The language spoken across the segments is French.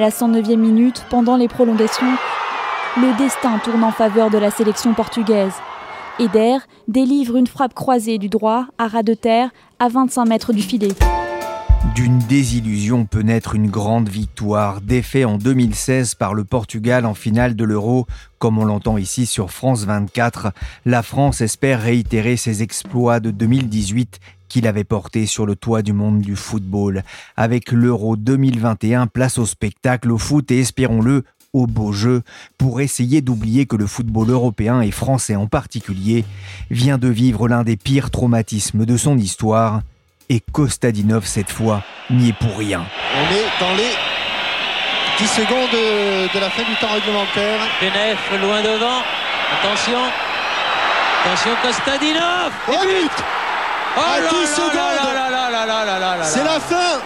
La 109e minute, pendant les prolongations, le destin tourne en faveur de la sélection portugaise. Eder délivre une frappe croisée du droit à ras de terre à 25 mètres du filet. D'une désillusion peut naître une grande victoire, défait en 2016 par le Portugal en finale de l'Euro, comme on l'entend ici sur France 24. La France espère réitérer ses exploits de 2018 qu'il avait porté sur le toit du monde du football. Avec l'Euro 2021, place au spectacle, au foot et espérons-le, au beau jeu, pour essayer d'oublier que le football européen et français en particulier vient de vivre l'un des pires traumatismes de son histoire. Et Kostadinov, cette fois, n'y est pour rien. On est dans les 10 secondes de la fin du temps réglementaire. Benef loin devant. Attention. Attention Kostadinov. Oh, but oh à 10 secondes. C'est la fin.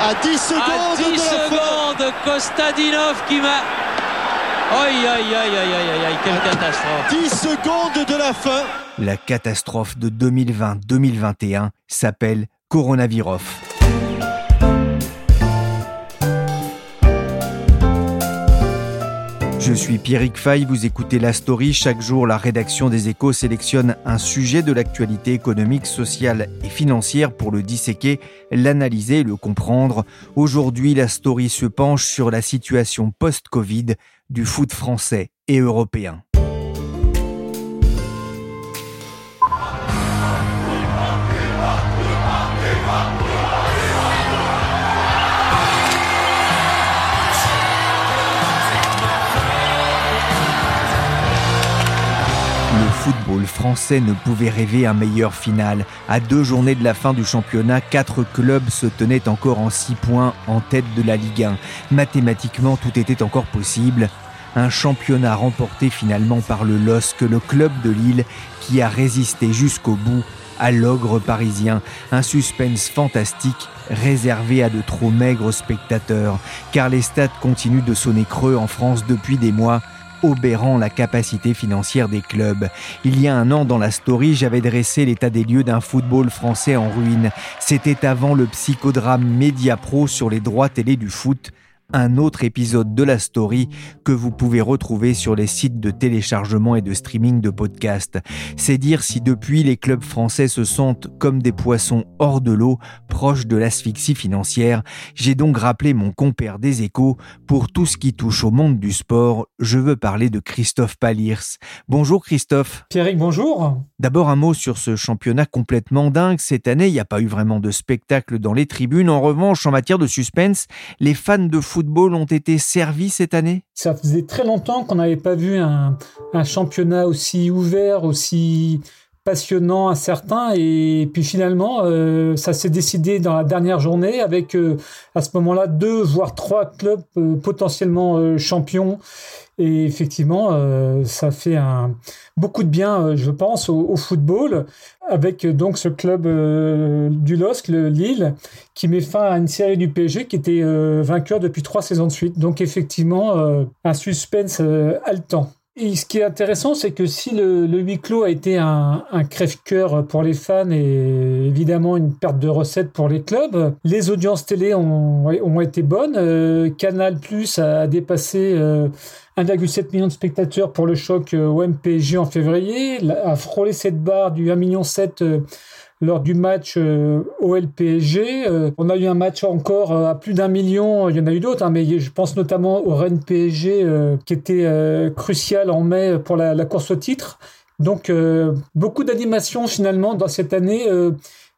À 10 secondes. À 10 de secondes, la fin. Kostadinov qui m'a. Aïe, aïe, aïe, aïe, aïe, quelle catastrophe. 10 secondes de la fin. La catastrophe de 2020-2021 s'appelle Coronavirus. Je suis Pierrick Fay, vous écoutez La Story. Chaque jour, la rédaction des Échos sélectionne un sujet de l'actualité économique, sociale et financière pour le disséquer, l'analyser le comprendre. Aujourd'hui, La Story se penche sur la situation post-Covid du foot français et européen. Football français ne pouvait rêver un meilleur final. À deux journées de la fin du championnat, quatre clubs se tenaient encore en six points en tête de la Ligue 1. Mathématiquement, tout était encore possible. Un championnat remporté finalement par le LOSC, le club de Lille, qui a résisté jusqu'au bout à l'ogre parisien. Un suspense fantastique réservé à de trop maigres spectateurs, car les stades continuent de sonner creux en France depuis des mois obérant la capacité financière des clubs. Il y a un an dans la story, j'avais dressé l'état des lieux d'un football français en ruine. C'était avant le psychodrame Media Pro sur les droits télé du foot un autre épisode de la story que vous pouvez retrouver sur les sites de téléchargement et de streaming de podcasts. C'est dire si depuis les clubs français se sentent comme des poissons hors de l'eau, proches de l'asphyxie financière. J'ai donc rappelé mon compère des échos. Pour tout ce qui touche au monde du sport, je veux parler de Christophe Palirs. Bonjour Christophe. Pierrick, bonjour. D'abord un mot sur ce championnat complètement dingue. Cette année, il n'y a pas eu vraiment de spectacle dans les tribunes. En revanche, en matière de suspense, les fans de football ont été servis cette année? Ça faisait très longtemps qu'on n'avait pas vu un, un, championnat aussi ouvert, aussi passionnant, incertain. Et puis finalement, euh, ça s'est décidé dans la dernière journée avec euh, à ce moment-là deux voire trois clubs euh, potentiellement champions. Et effectivement, ça fait beaucoup de bien, je pense, au, football, avec donc ce club du LOSC, le Lille, qui met fin à une série du PSG qui était vainqueur depuis trois saisons de suite. Donc effectivement, un suspense haletant. Et ce qui est intéressant, c'est que si le, huis clos a été un, crève-cœur pour les fans et évidemment une perte de recettes pour les clubs, les audiences télé ont, ont été bonnes. Euh, Canal Plus a dépassé euh, 1,7 million de spectateurs pour le choc euh, OM-PSG en février, a frôlé cette barre du 1,7 million euh, lors du match euh, OL-PSG. Euh, on a eu un match encore euh, à plus d'un million, il y en a eu d'autres, hein, mais je pense notamment au Rennes-PSG qui était crucial en mai pour la, course au titre. Donc beaucoup d'animation finalement dans cette année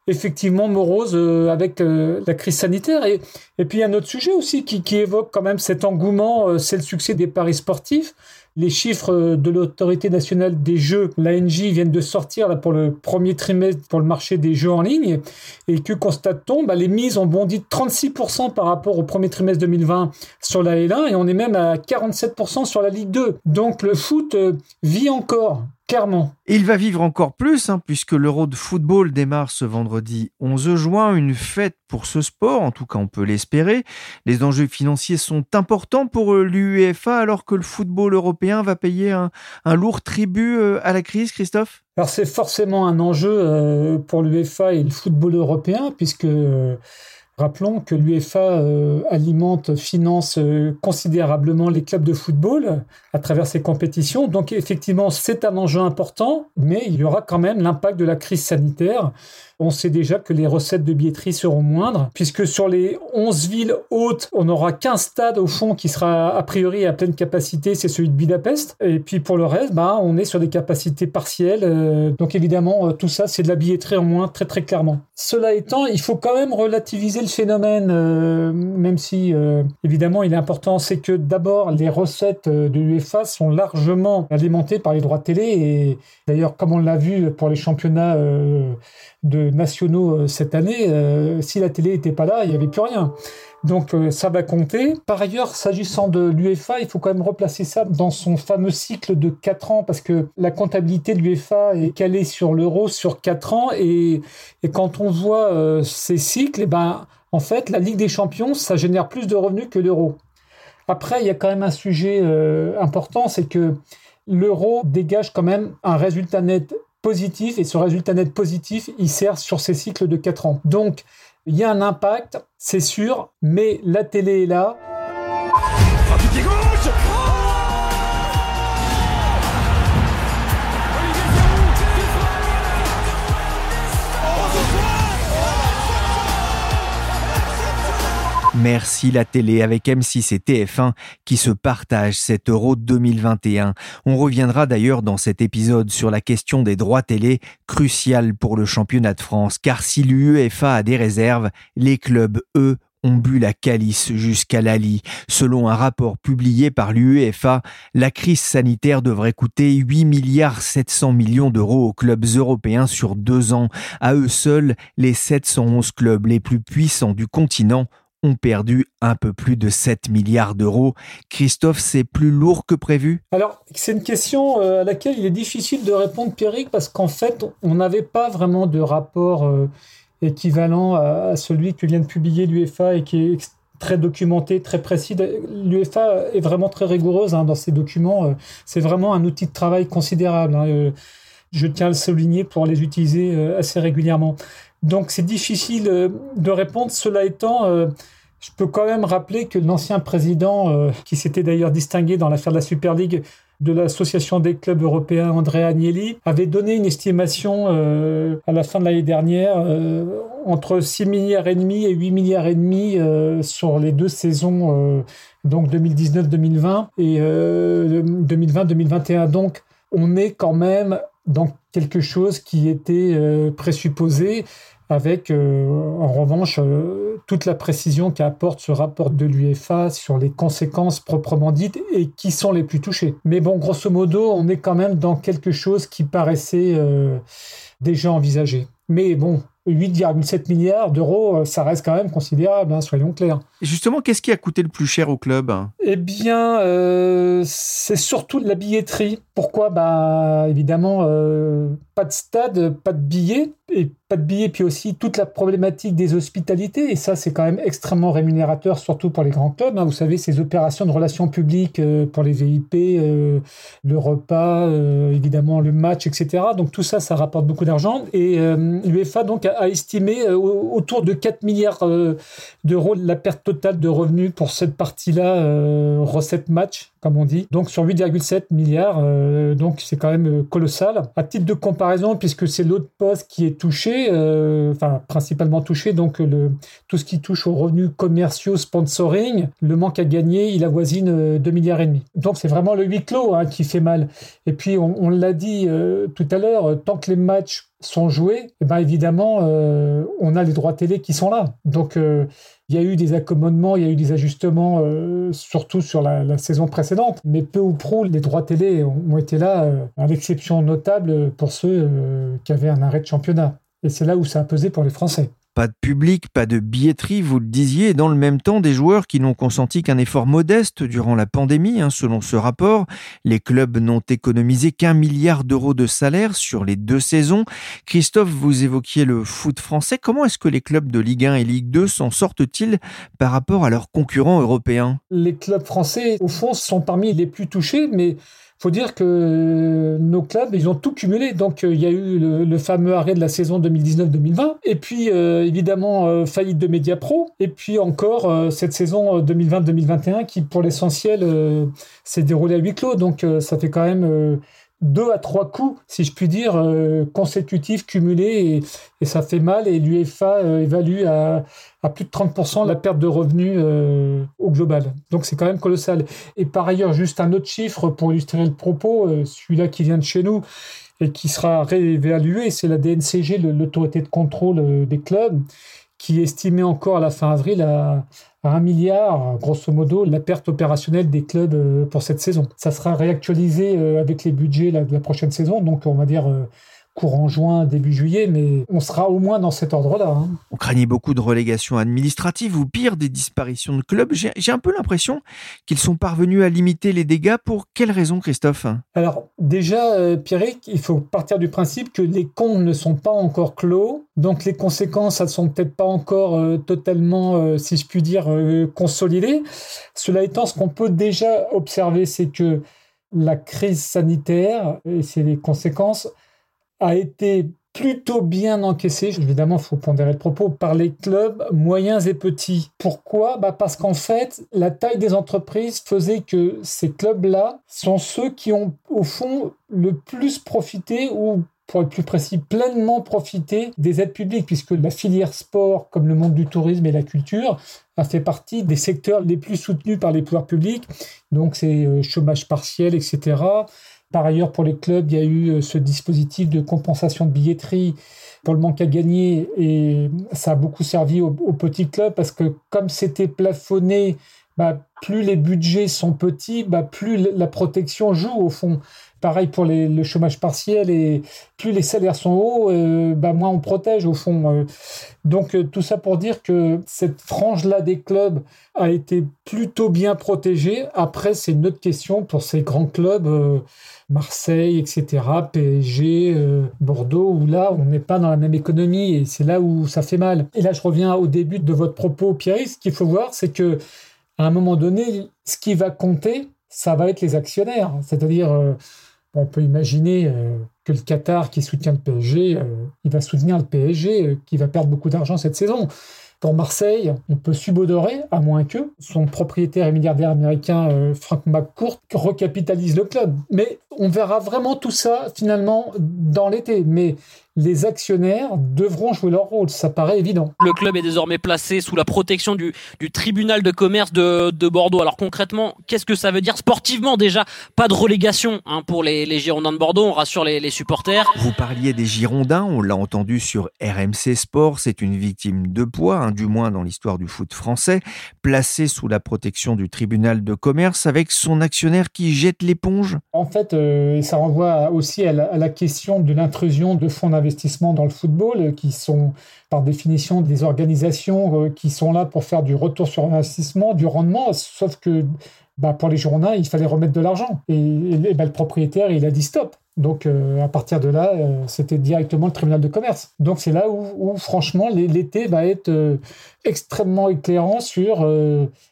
effectivement morose avec la crise sanitaire. Et, et puis un autre sujet aussi qui, qui évoque quand même cet engouement, c'est le succès des paris sportifs. Les chiffres de l'autorité nationale des jeux, l'ANJ, viennent de sortir pour le premier trimestre pour le marché des jeux en ligne. Et que constate-t-on? Bah, Les mises ont bondi de 36% par rapport au premier trimestre 2020 sur la L1 et on est même à 47% sur la Ligue 2. Donc le foot euh, vit encore. Clairement. il va vivre encore plus, hein, puisque l'Euro de football démarre ce vendredi 11 juin, une fête pour ce sport, en tout cas on peut l'espérer. Les enjeux financiers sont importants pour euh, l'UEFA, alors que le football européen va payer un, lourd tribut euh, à la crise, Christophe? Alors c'est forcément un enjeu euh, pour l'UEFA et le football européen, puisque... Rappelons que l'UEFA euh, alimente, finance euh, considérablement les clubs de football à travers ses compétitions. Donc effectivement, c'est un enjeu important, mais il y aura quand même l'impact de la crise sanitaire on sait déjà que les recettes de billetterie seront moindres, puisque sur les 11 villes hautes, on n'aura qu'un stade au fond qui sera a priori à pleine capacité, c'est celui de Budapest. Et puis pour le reste, bah, on est sur des capacités partielles. Euh, donc évidemment, euh, tout ça, c'est de la billetterie en moins, très très clairement. Cela étant, il faut quand même relativiser le phénomène, euh, même si évidemment il est important, c'est que d'abord les recettes de l'UEFA sont largement alimentées par les droits de télé. Et d'ailleurs, comme on l'a vu pour les championnats de nationaux euh, cette année, euh, si la télé n'était pas là, il n'y avait plus rien. Donc euh, ça va compter. Par ailleurs, s'agissant de l'UEFA, il faut quand même replacer ça dans son fameux cycle de 4 ans, parce que la comptabilité de l'UEFA est calée sur l'euro sur 4 ans, et, quand on voit ces cycles, et eh ben, en fait, la Ligue des Champions, ça génère plus de revenus que l'euro. Après, il y a quand même un sujet important, c'est que l'euro dégage quand même un résultat net et ce résultat net positif, il sert sur ces cycles de 4 ans. Donc, il y a un impact, c'est sûr, mais la télé est là. Merci la télé avec M6 et TF1 qui se partagent cet Euro 2021. On reviendra d'ailleurs dans cet épisode sur la question des droits télé, cruciale pour le championnat de France, car si l'UEFA a des réserves, les clubs, eux, ont bu la calice jusqu'à l'Ali. Selon un rapport publié par l'UEFA, la crise sanitaire devrait coûter 8 milliards 700 millions d'euros aux clubs européens sur deux ans. À eux seuls, les 711 clubs les plus puissants du continent ont perdu un peu plus de 7 milliards d'euros. Christophe, c'est plus lourd que prévu? Alors, c'est une question euh, à laquelle il est difficile de répondre, Pierrick, parce qu'en fait, on n'avait pas vraiment de rapport euh, équivalent à, celui que vient de publier l'UEFA et qui est très documenté, très précis. L'UEFA est vraiment très rigoureuse hein, dans ses documents. Euh, c'est vraiment un outil de travail considérable. Hein, je tiens à le souligner pour les utiliser assez régulièrement. Donc c'est difficile de répondre. Cela étant, je peux quand même rappeler que l'ancien président, euh, qui s'était d'ailleurs distingué dans l'affaire de la Super League de l'association des clubs européens, André Agnelli, avait donné une estimation euh, à la fin de l'année dernière euh, entre 6 milliards et demi et 8 milliards et demi sur les deux saisons, donc 2019-2020 et 2020-2021. Donc on est quand même dans quelque chose qui était présupposé avec euh, en revanche euh, toute la précision qu'apporte ce rapport de l'UEFA sur les conséquences proprement dites et qui sont les plus touchées. Mais bon, grosso modo, on est quand même dans quelque chose qui paraissait euh, déjà envisagé. Mais bon, 8,7 milliards d'euros, ça reste quand même considérable, hein, soyons clairs. Et justement, qu'est-ce qui a coûté le plus cher au club? Eh bien, c'est surtout la billetterie. Pourquoi? Bah, évidemment, pas de stade, pas de billets et pas de billets, puis aussi toute la problématique des hospitalités. Et ça, c'est quand même extrêmement rémunérateur, surtout pour les grands clubs. Hein. Vous savez, ces opérations de relations publiques euh, pour les VIP, euh, le repas, euh, évidemment le match, etc. Donc tout ça, ça rapporte beaucoup d'argent. Et l'UEFA donc a, estimé autour de 4 milliards d'euros la perte totale de revenus pour cette partie-là, recette match, comme on dit. Donc sur 8,7 milliards, donc c'est quand même colossal. À titre de comparaison, puisque c'est l'autre poste qui est touché, euh, enfin principalement touché, donc le, tout ce qui touche aux revenus commerciaux, sponsoring, le manque à gagner, il avoisine 2 euh, milliards et demi. Donc c'est vraiment le huis clos hein, qui fait mal. Et puis on, l'a dit euh, tout à l'heure, tant que les matchs sont joués, eh ben évidemment on a les droits télé qui sont là. Il y a eu des accommodements, il y a eu des ajustements, surtout sur la, saison précédente, mais peu ou prou, les droits télé ont, été là, à l'exception notable pour ceux qui avaient un arrêt de championnat. Et c'est là où ça a pesé pour les Français. Pas de public, pas de billetterie, vous le disiez, et dans le même temps, des joueurs qui n'ont consenti qu'un effort modeste durant la pandémie, hein, selon ce rapport. Les clubs n'ont économisé qu'un milliard d'euros de salaire sur les deux saisons. Christophe, vous évoquiez le foot français. Comment est-ce que les clubs de Ligue 1 et Ligue 2 s'en sortent-ils par rapport à leurs concurrents européens? Les clubs français, au fond, sont parmi les plus touchés, mais faut dire que nos clubs, ils ont tout cumulé. Donc, euh, il y a eu le, fameux arrêt de la saison 2019-2020. Et puis, euh, évidemment, euh, faillite de Mediapro. Et puis encore, cette saison 2020-2021 qui, pour l'essentiel, s'est déroulée à huis clos. Donc, ça fait quand même deux à trois coups, si je puis dire, euh, consécutifs, cumulés, et, ça fait mal. Et l'UEFA euh, évalue à, plus de 30% la perte de revenus euh, au global. Donc c'est quand même colossal. Et par ailleurs, juste un autre chiffre pour illustrer le propos, celui-là qui vient de chez nous et qui sera réévalué, c'est la DNCG, l'autorité de contrôle des clubs, qui estimait encore à la fin avril à, un milliard, grosso modo, la perte opérationnelle des clubs euh, pour cette saison. Ça sera réactualisé euh, avec les budgets de la prochaine saison, donc on va dire euh, courant juin, début juillet, mais on sera au moins dans cet ordre-là. Hein. On craignait beaucoup de relégations administratives ou pire des disparitions de clubs. J'ai un peu l'impression qu'ils sont parvenus à limiter les dégâts. Pour quelles raisons, Christophe? Alors déjà, euh, Pierrick, il faut partir du principe que les comptes ne sont pas encore clos, donc les conséquences, elles sont peut-être pas encore euh, totalement, euh, si je puis dire, consolidées. Cela étant, ce qu'on peut déjà observer, c'est que la crise sanitaire et les conséquences a été plutôt bien encaissé, évidemment, il faut pondérer le propos, par les clubs moyens et petits. Pourquoi? Bah Parce qu'en fait, la taille des entreprises faisait que ces clubs-là sont ceux qui ont, au fond, le plus profité ou pour être plus précis, pleinement profité des aides publiques, puisque la filière sport, comme le monde du tourisme et la culture, a fait partie des secteurs les plus soutenus par les pouvoirs publics. Donc c'est euh, chômage partiel, etc. Par ailleurs, pour les clubs, il y a eu euh, ce dispositif de compensation de billetterie. Pour le manque à gagner et ça a beaucoup servi aux, petits clubs parce que comme c'était plafonné, bah, plus les budgets sont petits, bah, plus la protection joue au fond. Pareil pour le chômage partiel et plus les salaires sont hauts, euh, bah, moins on protège au fond. Euh. Donc tout ça pour dire que cette frange-là des clubs a été plutôt bien protégée. Après, c'est une autre question pour ces grands clubs. Marseille, etc., PSG, euh, Bordeaux, où là, on n'est pas dans la même économie et c'est là où ça fait mal. Et là, je reviens au début de votre propos, Pierre. Ce qu'il faut voir, c'est que à un moment donné, ce qui va compter, ça va être les actionnaires. C'est-à-dire, euh, on peut imaginer euh, que le Qatar qui soutient le PSG, il va soutenir le PSG qui va perdre beaucoup d'argent cette saison. Pour Marseille, on peut subodorer, à moins que son propriétaire et milliardaire américain Frank McCourt recapitalise le club. Mais on verra vraiment tout ça finalement dans l'été. Mais les actionnaires devront jouer leur rôle, ça paraît évident. Le club est désormais placé sous la protection du, tribunal de commerce de, Bordeaux. Alors concrètement, qu'est-ce que ça veut dire sportivement déjà? Pas de relégation hein, pour les, Girondins de Bordeaux, on rassure les, supporters. Vous parliez des Girondins, on l'a entendu sur RMC Sport, c'est une victime de poids, hein, du moins dans l'histoire du foot français, placé sous la protection du tribunal de commerce avec son actionnaire qui jette l'éponge. En fait, euh, ça renvoie aussi à la, question de l'intrusion de fonds d'investissement dans le football, euh, qui sont par définition des organisations euh, qui sont là pour faire du retour sur investissement, du rendement, sauf que bah, pour les journaux, il fallait remettre de l'argent. Et, bah, le propriétaire, il a dit stop. Donc à partir de là, c'était directement le tribunal de commerce. Donc c'est là où, franchement l'été va être extrêmement éclairant sur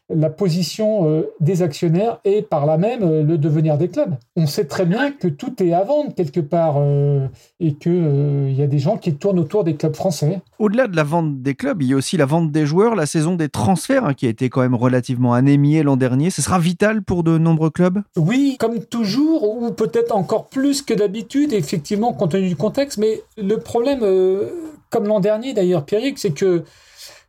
la position euh, des actionnaires et par là même euh, le devenir des clubs. On sait très bien que tout est à vendre quelque part euh, et qu'il il y a des gens qui tournent autour des clubs français. Au-delà de la vente des clubs, il y a aussi la vente des joueurs, la saison des transferts hein, qui a été quand même relativement anémiée l'an dernier. Ce sera vital pour de nombreux clubs? Oui, comme toujours, ou peut-être encore plus que d'habitude, effectivement, compte tenu du contexte. Mais le problème, comme l'an dernier d'ailleurs, Pierrick, c'est que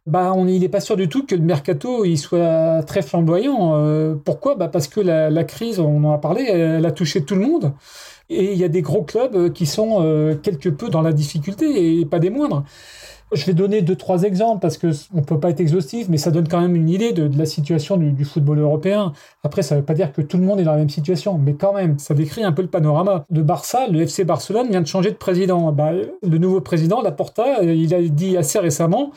bah, on, n'est pas sûr du tout que le mercato il soit très flamboyant. Euh, pourquoi? Bah Parce que la, crise, on en a parlé, elle, a touché tout le monde. Et il y a des gros clubs qui sont euh, quelque peu dans la difficulté et pas des moindres. Je vais donner deux, trois exemples parce que on peut pas être exhaustif, mais ça donne quand même une idée de, la situation du, football européen. Après, ça veut pas dire que tout le monde est dans la même situation, mais quand même, ça décrit un peu le panorama. De Barça, le FC Barcelone vient de changer de président. Bah, le nouveau président, Laporta, il a dit assez récemment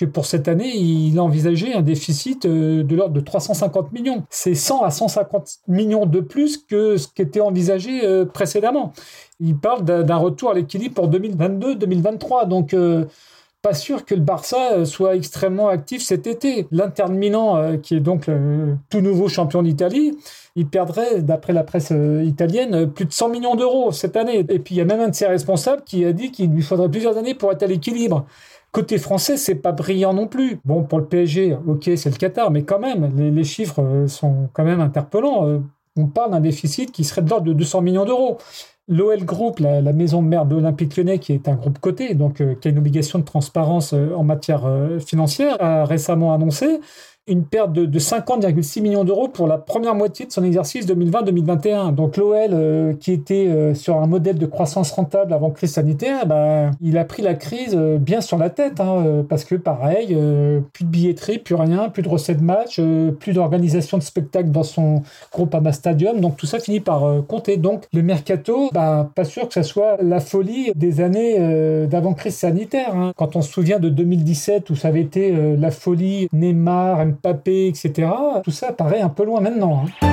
que pour cette année, il a envisagé un déficit euh, de l'ordre de 350 millions. C'est 100 à 150 millions de plus que ce qui était envisagé euh, précédemment. Il parle d'un retour à l'équilibre pour 2022-2023. Donc, euh, pas sûr que le Barça soit extrêmement actif cet été. L'Inter Milan, qui est donc le tout nouveau champion d'Italie, il perdrait, d'après la presse italienne, plus de 100 millions d'euros cette année. Et puis il y a même un de ses responsables qui a dit qu'il lui faudrait plusieurs années pour être à l'équilibre. Côté français, c'est pas brillant non plus. Bon, pour le PSG, ok, c'est le Qatar, mais quand même, les, chiffres euh, sont quand même interpellants. Euh, on parle d'un déficit qui serait de l'ordre de 200 millions d'euros. L'OL Group, la, maison mère de l'Olympique lyonnais, qui est un groupe coté, donc euh, qui a une obligation de transparence en matière financière, a récemment annoncé une perte de, 50,6 millions d'euros pour la première moitié de son exercice 2020-2021. Donc l'OL, euh, qui était euh, sur un modèle de croissance rentable avant crise sanitaire, bah, il a pris la crise euh, bien sur la tête, hein, parce que pareil, plus de billetterie, plus rien, plus de recettes match, plus d'organisation de spectacles dans son groupe Ama Stadium. Donc tout ça finit par compter. Donc le mercato, bah, pas sûr que ce soit la folie des années d'avant crise sanitaire. Hein. Quand on se souvient de 2017 où ça avait été la folie Neymar, Papé, etc. Tout ça paraît un peu loin maintenant. Hein.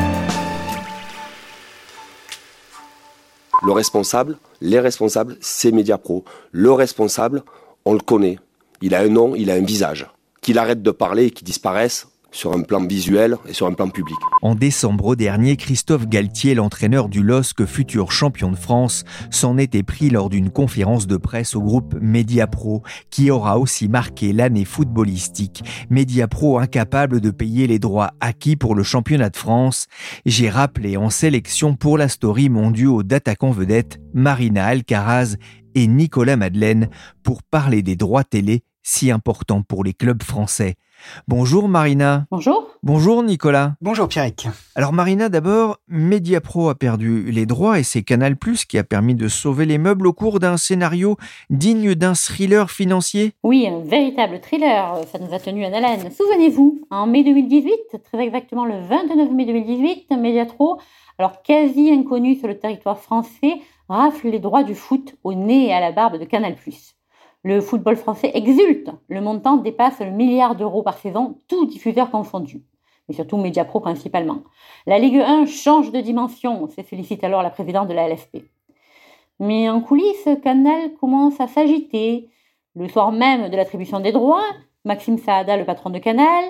Le responsable, les responsables, c'est Mediapro. Le responsable, on le connaît. Il a un nom, il a un visage. Qu'il arrête de parler et qu'il disparaisse, sur un plan visuel et sur un plan public. En décembre dernier, Christophe Galtier, l'entraîneur du LOSC, futur champion de France, s'en était pris lors d'une conférence de presse au groupe Mediapro, qui aura aussi marqué l'année footballistique. Mediapro incapable de payer les droits acquis pour le championnat de France. J'ai rappelé en sélection pour la story mon duo d'attaquants vedettes, Marina Alcaraz et Nicolas Madeleine, pour parler des droits télé si importants pour les clubs français. Bonjour Marina. Bonjour. Bonjour Nicolas. Bonjour Pierrick. Alors Marina, d'abord, Mediapro a perdu les droits et c'est Canal Plus qui a permis de sauver les meubles au cours d'un scénario digne d'un thriller financier Oui, un véritable thriller. Ça nous a tenu en haleine. Souvenez-vous, en mai 2018, très exactement le 29 mai 2018, Mediapro, alors quasi inconnu sur le territoire français, rafle les droits du foot au nez et à la barbe de Canal Plus. Le football français exulte. Le montant dépasse le milliard d'euros par saison, tout diffuseur confondu. Mais surtout Mediapro principalement. La Ligue 1 change de dimension, se félicite alors la présidente de la LFP. Mais en coulisses, Canal commence à s'agiter. Le soir même de l'attribution des droits, Maxime Saada, le patron de Canal,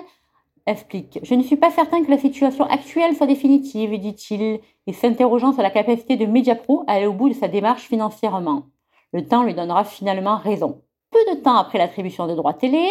explique Je ne suis pas certain que la situation actuelle soit définitive, dit-il, et s'interrogeant sur la capacité de Mediapro à aller au bout de sa démarche financièrement. Le temps lui donnera finalement raison. Peu de temps après l'attribution des droits télé,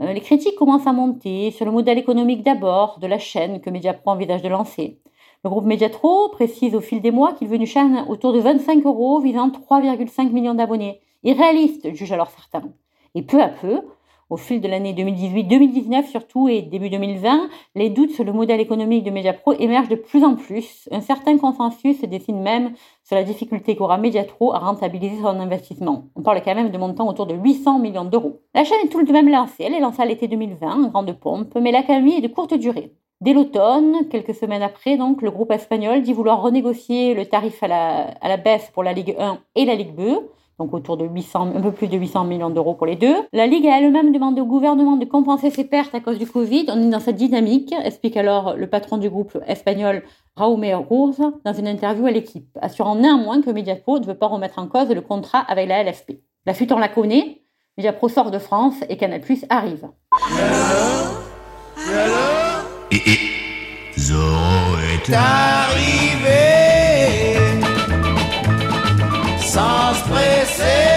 euh, les critiques commencent à monter sur le modèle économique d'abord de la chaîne que Mediapro envisage de lancer. Le groupe Mediatro précise au fil des mois qu'il veut une chaîne autour de 25 euros visant 3,5 millions d'abonnés. Irréaliste, jugent alors certains. Et peu à peu, au fil de l'année 2018-2019 surtout et début 2020, les doutes sur le modèle économique de Mediapro émergent de plus en plus. Un certain consensus se dessine même sur la difficulté qu'aura Mediapro à rentabiliser son investissement. On parle quand même de montants autour de 800 millions d'euros. La chaîne est tout de même lancée. Elle est lancée à l'été 2020, en grande pompe, mais l'accalmie est de courte durée. Dès l'automne, quelques semaines après, donc, le groupe espagnol dit vouloir renégocier le tarif à la, à la baisse pour la Ligue 1 et la Ligue 2 donc autour de 800, un peu plus de 800 millions d'euros pour les deux. La Ligue a elle-même demandé au gouvernement de compenser ses pertes à cause du Covid. On est dans cette dynamique, explique alors le patron du groupe espagnol Raume Ruz dans une interview à l'équipe, assurant néanmoins que Mediapro ne veut pas remettre en cause le contrat avec la LFP. La suite, on la connaît. Mediapro sort de France et Canal Plus arrive. Et est place. places.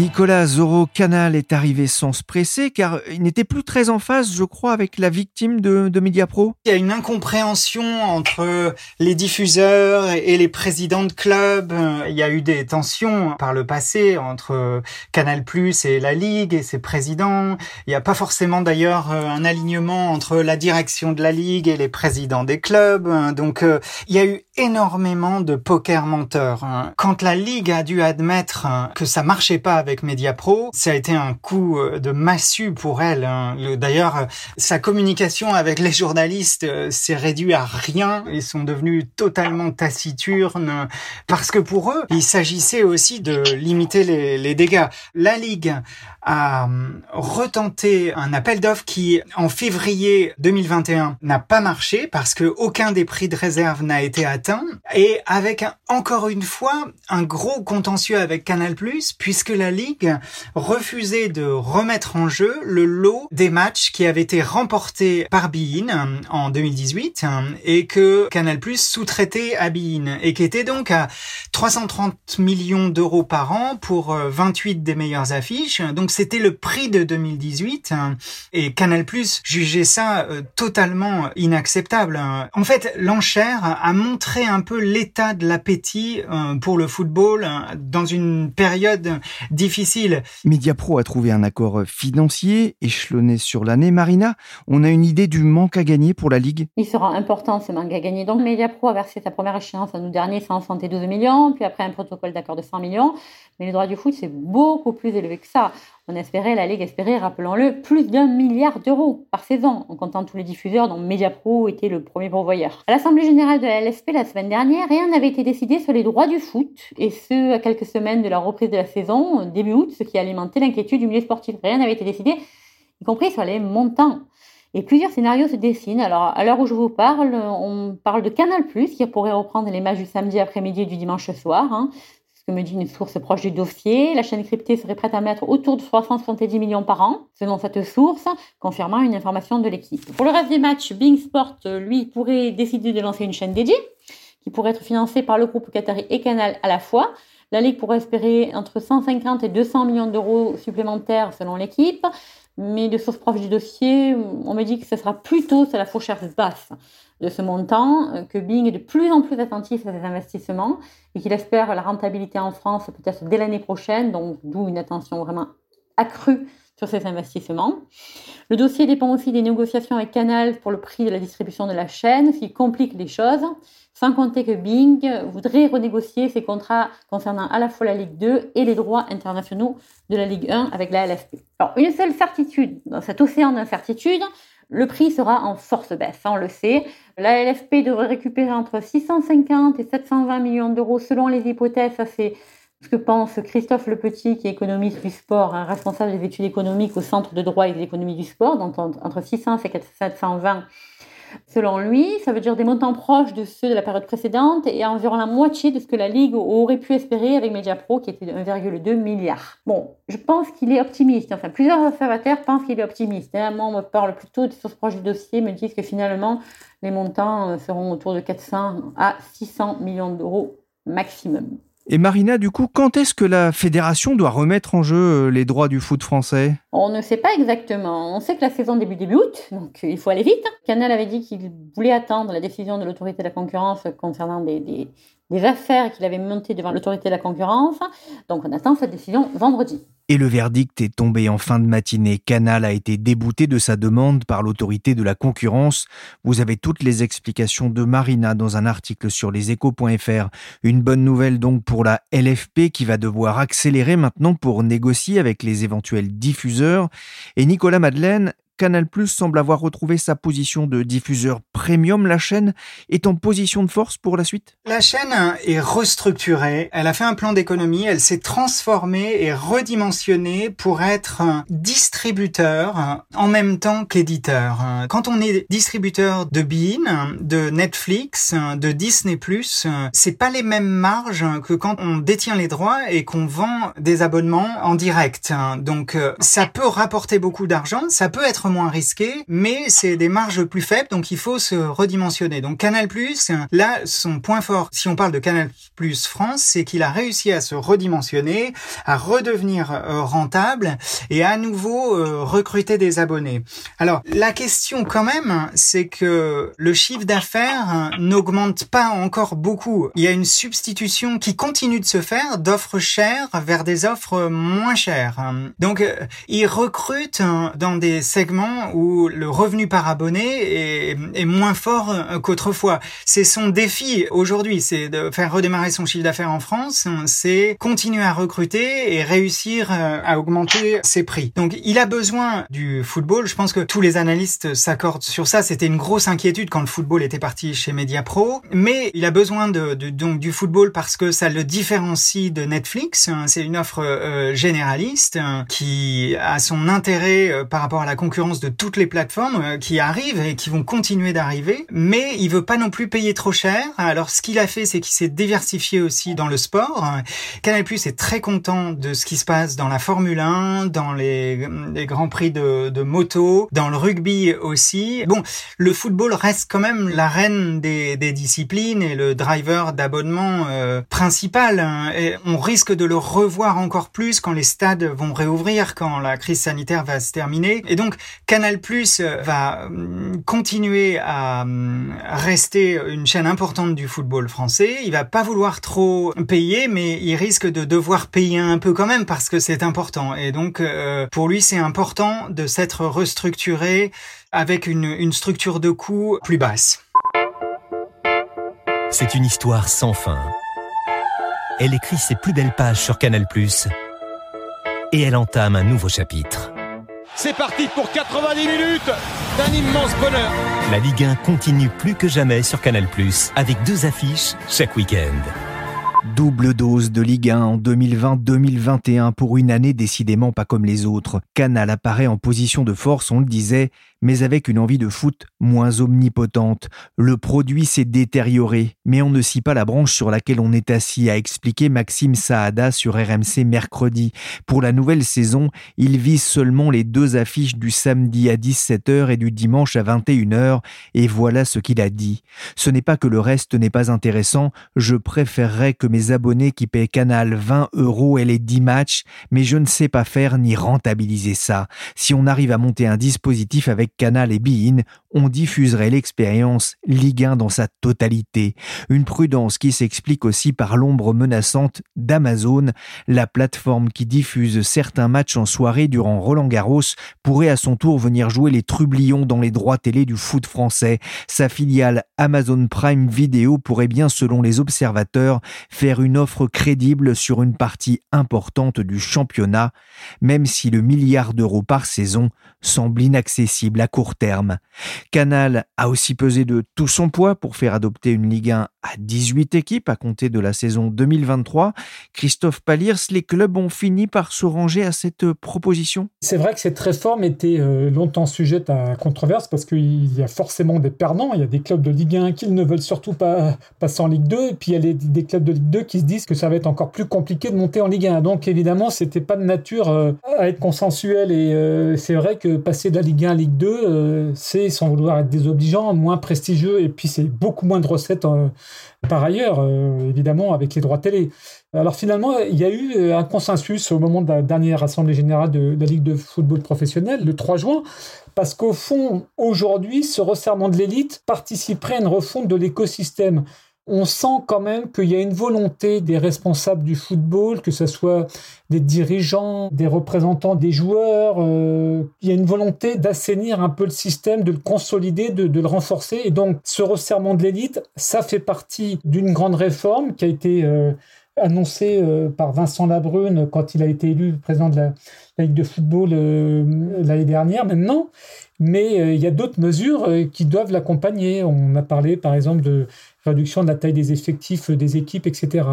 Nicolas Zoro Canal est arrivé sans se presser car il n'était plus très en phase, je crois, avec la victime de, de Mediapro. Il y a une incompréhension entre les diffuseurs et les présidents de clubs. Il y a eu des tensions par le passé entre Canal Plus et la Ligue et ses présidents. Il n'y a pas forcément d'ailleurs un alignement entre la direction de la Ligue et les présidents des clubs. Donc il y a eu énormément de poker menteurs. Quand la Ligue a dû admettre que ça marchait pas avec Mediapro. Ça a été un coup euh, de massue pour elle. Hein. D'ailleurs, sa communication avec les journalistes euh, s'est réduite à rien. Ils sont devenus totalement taciturnes parce que pour eux, il s'agissait aussi de limiter les, les dégâts. La Ligue a hum, retenté un appel d'offres qui, en février 2021, n'a pas marché parce que aucun des prix de réserve n'a été atteint et avec encore une fois un gros contentieux avec Canal+, puisque la Ligue refusait de remettre en jeu le lot des matchs qui avaient été remportés par Bein hum, en 2018 hum, et que Canal+ sous-traitait à Bein et qui était donc à 330 millions d'euros par an pour 28 euh, des meilleures affiches. Donc c'était le prix de 2018 hein, et Canal+ jugeait ça euh, totalement inacceptable. En fait, l'enchère a montré un peu l'état de l'appétit euh, pour le football hein, dans une période difficile. Mediapro a trouvé un accord financier échelonné sur l'année. Marina, on a une idée du manque à gagner pour la Ligue? Il sera important ce manque à gagner. Donc Mediapro a versé sa première échéance en août dernier 172 millions, puis après un protocole d'accord de 100 millions. Mais les droits du foot, c'est beaucoup plus élevé que ça. On espérait, la Ligue espérait, rappelons-le, plus d'un milliard d'euros par saison, en comptant tous les diffuseurs dont Mediapro était le premier pourvoyeur. À l'Assemblée générale de la LFP la semaine dernière, rien n'avait été décidé sur les droits du foot, et ce, à quelques semaines de la reprise de la saison, début août, ce qui a alimenté l'inquiétude du milieu sportif. Rien n'avait été décidé, y compris sur les montants. Et plusieurs scénarios se dessinent. Alors, à l'heure où je vous parle, on parle de Canal+, qui pourrait reprendre les matchs du samedi après-midi et du dimanche soir. Hein ce que me dit une source proche du dossier. La chaîne cryptée serait prête à mettre autour de 370 millions par an, selon cette source, confirmant une information de l'équipe. Pour le reste des matchs, Bing Sport, lui, pourrait décider de lancer une chaîne dédiée, qui pourrait être financée par le groupe Qatari et Canal à la fois. La Ligue pourrait espérer entre 150 et 200 millions d'euros supplémentaires selon l'équipe, mais de sources proches du dossier, on me dit que ce sera plutôt sur la fourchette basse de ce montant, euh, que Bing est de plus en plus attentif à ses investissements et qu'il espère la rentabilité en France peut-être dès l'année prochaine, donc d'où une attention vraiment accrue sur ces investissements. Le dossier dépend aussi des négociations avec Canal pour le prix de la distribution de la chaîne, ce qui complique les choses, sans compter que Bing voudrait renégocier ses contrats concernant à la fois la Ligue 2 et les droits internationaux de la Ligue 1 avec la LFP. Alors, une seule certitude dans cet océan d'incertitudes, le prix sera en force baisse, on le sait. La LFP devrait récupérer entre 650 et 720 millions d'euros selon les hypothèses. Ça, c'est ce que pense Christophe Le Petit, qui est économiste du sport, un responsable des études économiques au Centre de droit et de l'économie du sport, donc entre 600 et 720 Selon lui, ça veut dire des montants proches de ceux de la période précédente et environ la moitié de ce que la Ligue aurait pu espérer avec Mediapro, qui était de 1,2 milliard. Bon, je pense qu'il est optimiste. Enfin, plusieurs observateurs pensent qu'il est optimiste. Hein. Moi, on me parle plutôt des sources proches du dossier, me disent que finalement, les montants euh, seront autour de 400 à 600 millions d'euros maximum. Et Marina, du coup, quand est-ce que la fédération doit remettre en jeu euh, les droits du foot français? On ne sait pas exactement. On sait que la saison débute début août, donc il faut aller vite. Canal avait dit qu'il voulait attendre la décision de l'autorité de la concurrence concernant des, des affaires qu'il avait montées devant l'autorité de la concurrence. Donc on attend cette décision vendredi. Et le verdict est tombé en fin de matinée. Canal a été débouté de sa demande par l'autorité de la concurrence. Vous avez toutes les explications de Marina dans un article sur leséchos.fr. Une bonne nouvelle donc pour la LFP qui va devoir accélérer maintenant pour négocier avec les éventuels diffuseurs. Et Nicolas Madeleine, Canal Plus semble avoir retrouvé sa position de diffuseur premium. La chaîne est en position de force pour la suite? La chaîne est restructurée. Elle a fait un plan d'économie. Elle s'est transformée et redimensionnée pour être distributeur en même temps qu'éditeur. Quand on est distributeur de Bein, de Netflix, de Disney+, c'est pas les mêmes marges que quand on détient les droits et qu'on vend des abonnements en direct. Donc ça peut rapporter beaucoup d'argent, ça peut être moins risqué, mais c'est des marges plus faibles, donc il faut se redimensionner. Donc Canal+, là, son point fort, si on parle de Canal+ France, c'est qu'il a réussi à se redimensionner, à redevenir euh, rentable et à nouveau euh, recruter des abonnés. Alors la question quand même, c'est que le chiffre d'affaires n'augmente pas encore beaucoup. Il y a une substitution qui continue de se faire d'offres chères vers des offres moins chères. Donc il recrute dans des segments où le revenu par abonné est, moins fort qu'autrefois. C'est son défi aujourd'hui, c'est de faire redémarrer son chiffre d'affaires en France, c'est continuer à recruter et réussir à augmenter ses prix. Donc il a besoin du football. Je pense que tous les analystes s'accordent sur ça. C'était une grosse inquiétude quand le football était parti chez Mediapro, mais il a besoin de, donc du football parce que ça le différencie de Netflix. C'est une offre euh, généraliste qui a son intérêt euh, par rapport à la concurrence de toutes les plateformes euh, qui arrivent et qui vont continuer d'arriver, mais il veut pas non plus payer trop cher. Alors ce qu'il a fait, c'est qu'il s'est diversifié aussi dans le sport. Canal+ est très content de ce qui se passe dans la Formule 1, dans les, les grands prix de, de moto, dans le rugby aussi. Bon, le football reste quand même la reine des, des disciplines et le driver d'abonnement euh, principal. Hein. Et on risque de le revoir encore plus quand les stades vont réouvrir, quand la crise sanitaire va se terminer. Et donc Canal+ euh, va hum, continuer à hum, rester une chaîne importante du football français. Il va pas vouloir trop payer, mais il risque de devoir payer un peu quand même parce que c'est important. Et donc euh, pour lui, c'est important de s'être restructuré avec une, structure de coût plus basse. C'est une histoire sans fin. Elle écrit ses plus belles pages sur Canal ⁇ et elle entame un nouveau chapitre. C'est parti pour 90 minutes d'un immense bonheur. La Ligue 1 continue plus que jamais sur Canal ⁇ avec deux affiches chaque week-end. Double dose de Ligue 1 en 2020-2021 pour une année décidément pas comme les autres. Canal apparaît en position de force, on le disait, mais avec une envie de foot moins omnipotente. Le produit s'est détérioré, mais on ne scie pas la branche sur laquelle on est assis, a expliqué Maxime Saada sur RMC mercredi. Pour la nouvelle saison, il vise seulement les deux affiches du samedi à 17h et du dimanche à 21h, et voilà ce qu'il a dit. Ce n'est pas que le reste n'est pas intéressant, je préférerais que mes abonnés qui paient Canal 20 euros aient les 10 matchs, mais je ne sais pas faire ni rentabiliser ça. Si on arrive à monter un dispositif avec Canal et Bein, on diffuserait l'expérience Ligue 1 dans sa totalité. Une prudence qui s'explique aussi par l'ombre menaçante d'Amazon, la plateforme qui diffuse certains matchs en soirée durant Roland Garros pourrait à son tour venir jouer les trublions dans les droits télé du foot français. Sa filiale Amazon Prime Video pourrait bien, selon les observateurs, faire une offre crédible sur une partie importante du championnat, même si le milliard d'euros par saison semble inaccessible à court terme. Canal a aussi pesé de tout son poids pour faire adopter une Ligue 1 à 18 équipes à compter de la saison 2023. Christophe Palirs, les clubs ont fini par se ranger à cette proposition? C'est vrai que cette réforme était euh, longtemps sujette à controverse parce qu'il y a forcément des perdants. Il y a des clubs de Ligue 1 qui ne veulent surtout pas passer en Ligue 2 et puis il y a des clubs de Ligue 2 qui se disent que ça va être encore plus compliqué de monter en Ligue 1. Donc évidemment, c'était pas de nature euh, à être consensuel et euh, c'est vrai que passer de la Ligue 1 à Ligue 2, c'est sans vouloir être désobligeant, moins prestigieux et puis c'est beaucoup moins de recettes par ailleurs, euh, évidemment, avec les droits télé. Alors finalement, il y a eu euh, un consensus au moment de la dernière Assemblée générale de, la Ligue de football professionnel, le 3 juin, parce qu'au fond, aujourd'hui, ce resserrement de l'élite participerait à une refonte de l'écosystème on sent quand même qu'il y a une volonté des responsables du football, que ce soit des dirigeants, des représentants des joueurs, euh, il y a une volonté d'assainir un peu le système, de le consolider, de, le renforcer. Et donc ce resserrement de l'élite, ça fait partie d'une grande réforme qui a été euh, annoncée euh, par Vincent Labrune quand il a été élu président de la, la Ligue de football l'année dernière maintenant. Mais il y a d'autres mesures qui doivent l'accompagner. On a parlé par exemple de réduction de la taille des effectifs des équipes, etc.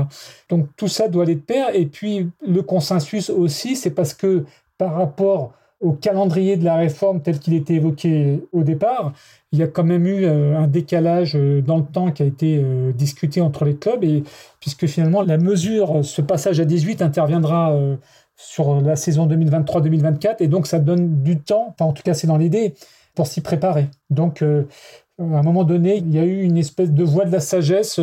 Donc tout ça doit aller de pair. Et puis le consensus aussi, c'est parce que par rapport au calendrier de la réforme tel qu'il était évoqué au départ, il y a quand même eu euh, un décalage euh, dans le temps qui a été euh, discuté entre les clubs, et puisque finalement la mesure, ce passage à 18 interviendra sur la saison 2023-2024 et donc ça donne du temps, enfin en tout cas c'est dans l'idée, pour s'y préparer. Donc à un moment donné, il y a eu une espèce de voie de la sagesse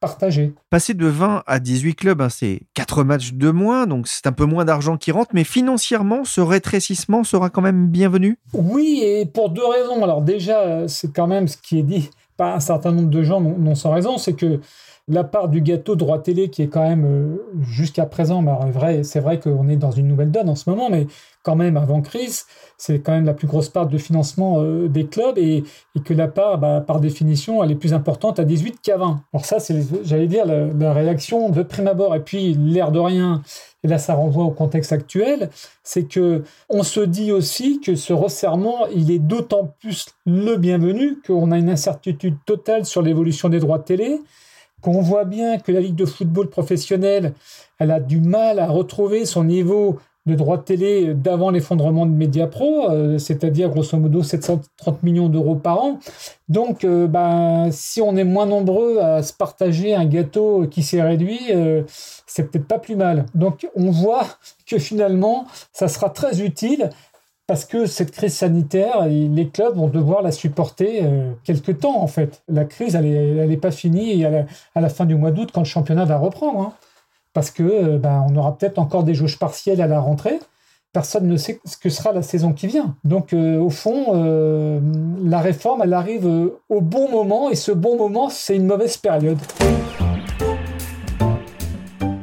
partagée. Passer de 20 à 18 clubs, hein, c'est 4 matchs de moins, donc c'est un peu moins d'argent qui rentre, mais financièrement, ce rétrécissement sera quand même bienvenu? Oui, et pour deux raisons. Alors déjà, c'est quand même ce qui est dit par un certain nombre de gens, non, sans raison, c'est que la part du gâteau droit télé qui est quand même euh, jusqu'à présent, bah, c'est vrai qu'on est dans une nouvelle donne en ce moment, mais quand même avant crise, c'est quand même la plus grosse part de financement euh, des clubs et, que la part, bah, par définition, elle est plus importante à 18 qu'à 20. Alors ça, c'est, j'allais dire, la, réaction de prime abord. Et puis, l'air de rien, et là ça renvoie au contexte actuel, c'est que on se dit aussi que ce resserrement, il est d'autant plus le bienvenu qu'on a une incertitude totale sur l'évolution des droits de télé, qu'on voit bien que la Ligue de football professionnelle, elle a du mal à retrouver son niveau de droits de télé d'avant l'effondrement de Mediapro, euh, c'est-à-dire grosso modo 730 millions d'euros par an. Donc, euh, ben, si on est moins nombreux à se partager un gâteau qui s'est réduit, euh, c'est peut-être pas plus mal. Donc, on voit que finalement, ça sera très utile parce que cette crise sanitaire, les clubs vont devoir la supporter quelque temps en fait. La crise, elle n'est pas finie à la, fin du mois d'août quand le championnat va reprendre. Hein parce que euh, ben, on aura peut-être encore des jauges partielles à la rentrée. Personne ne sait ce que sera la saison qui vient. Donc, euh, au fond, euh, la réforme, elle arrive au bon moment, et ce bon moment, c'est une mauvaise période.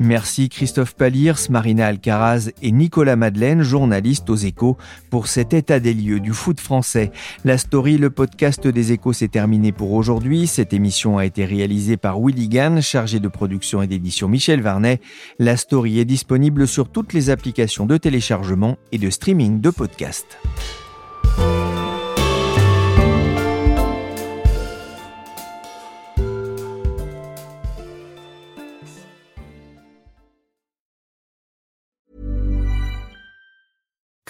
Merci Christophe Palirs, Marina Alcaraz et Nicolas Madeleine, journalistes aux échos, pour cet état des lieux du foot français. La story, le podcast des échos, s'est terminé pour aujourd'hui. Cette émission a été réalisée par Willy Gann, chargé de production et d'édition Michel Varnet. La story est disponible sur toutes les applications de téléchargement et de streaming de podcasts.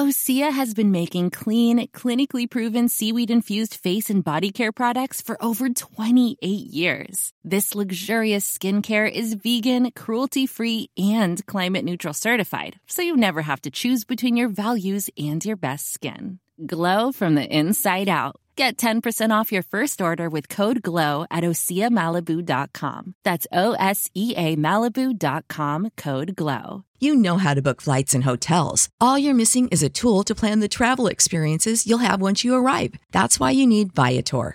Osea has been making clean, clinically proven seaweed infused face and body care products for over 28 years. This luxurious skincare is vegan, cruelty free, and climate neutral certified, so you never have to choose between your values and your best skin. Glow from the inside out. Get 10% off your first order with code GLOW at OseaMalibu.com. That's O S E A Malibu.com code GLOW. You know how to book flights and hotels. All you're missing is a tool to plan the travel experiences you'll have once you arrive. That's why you need Viator.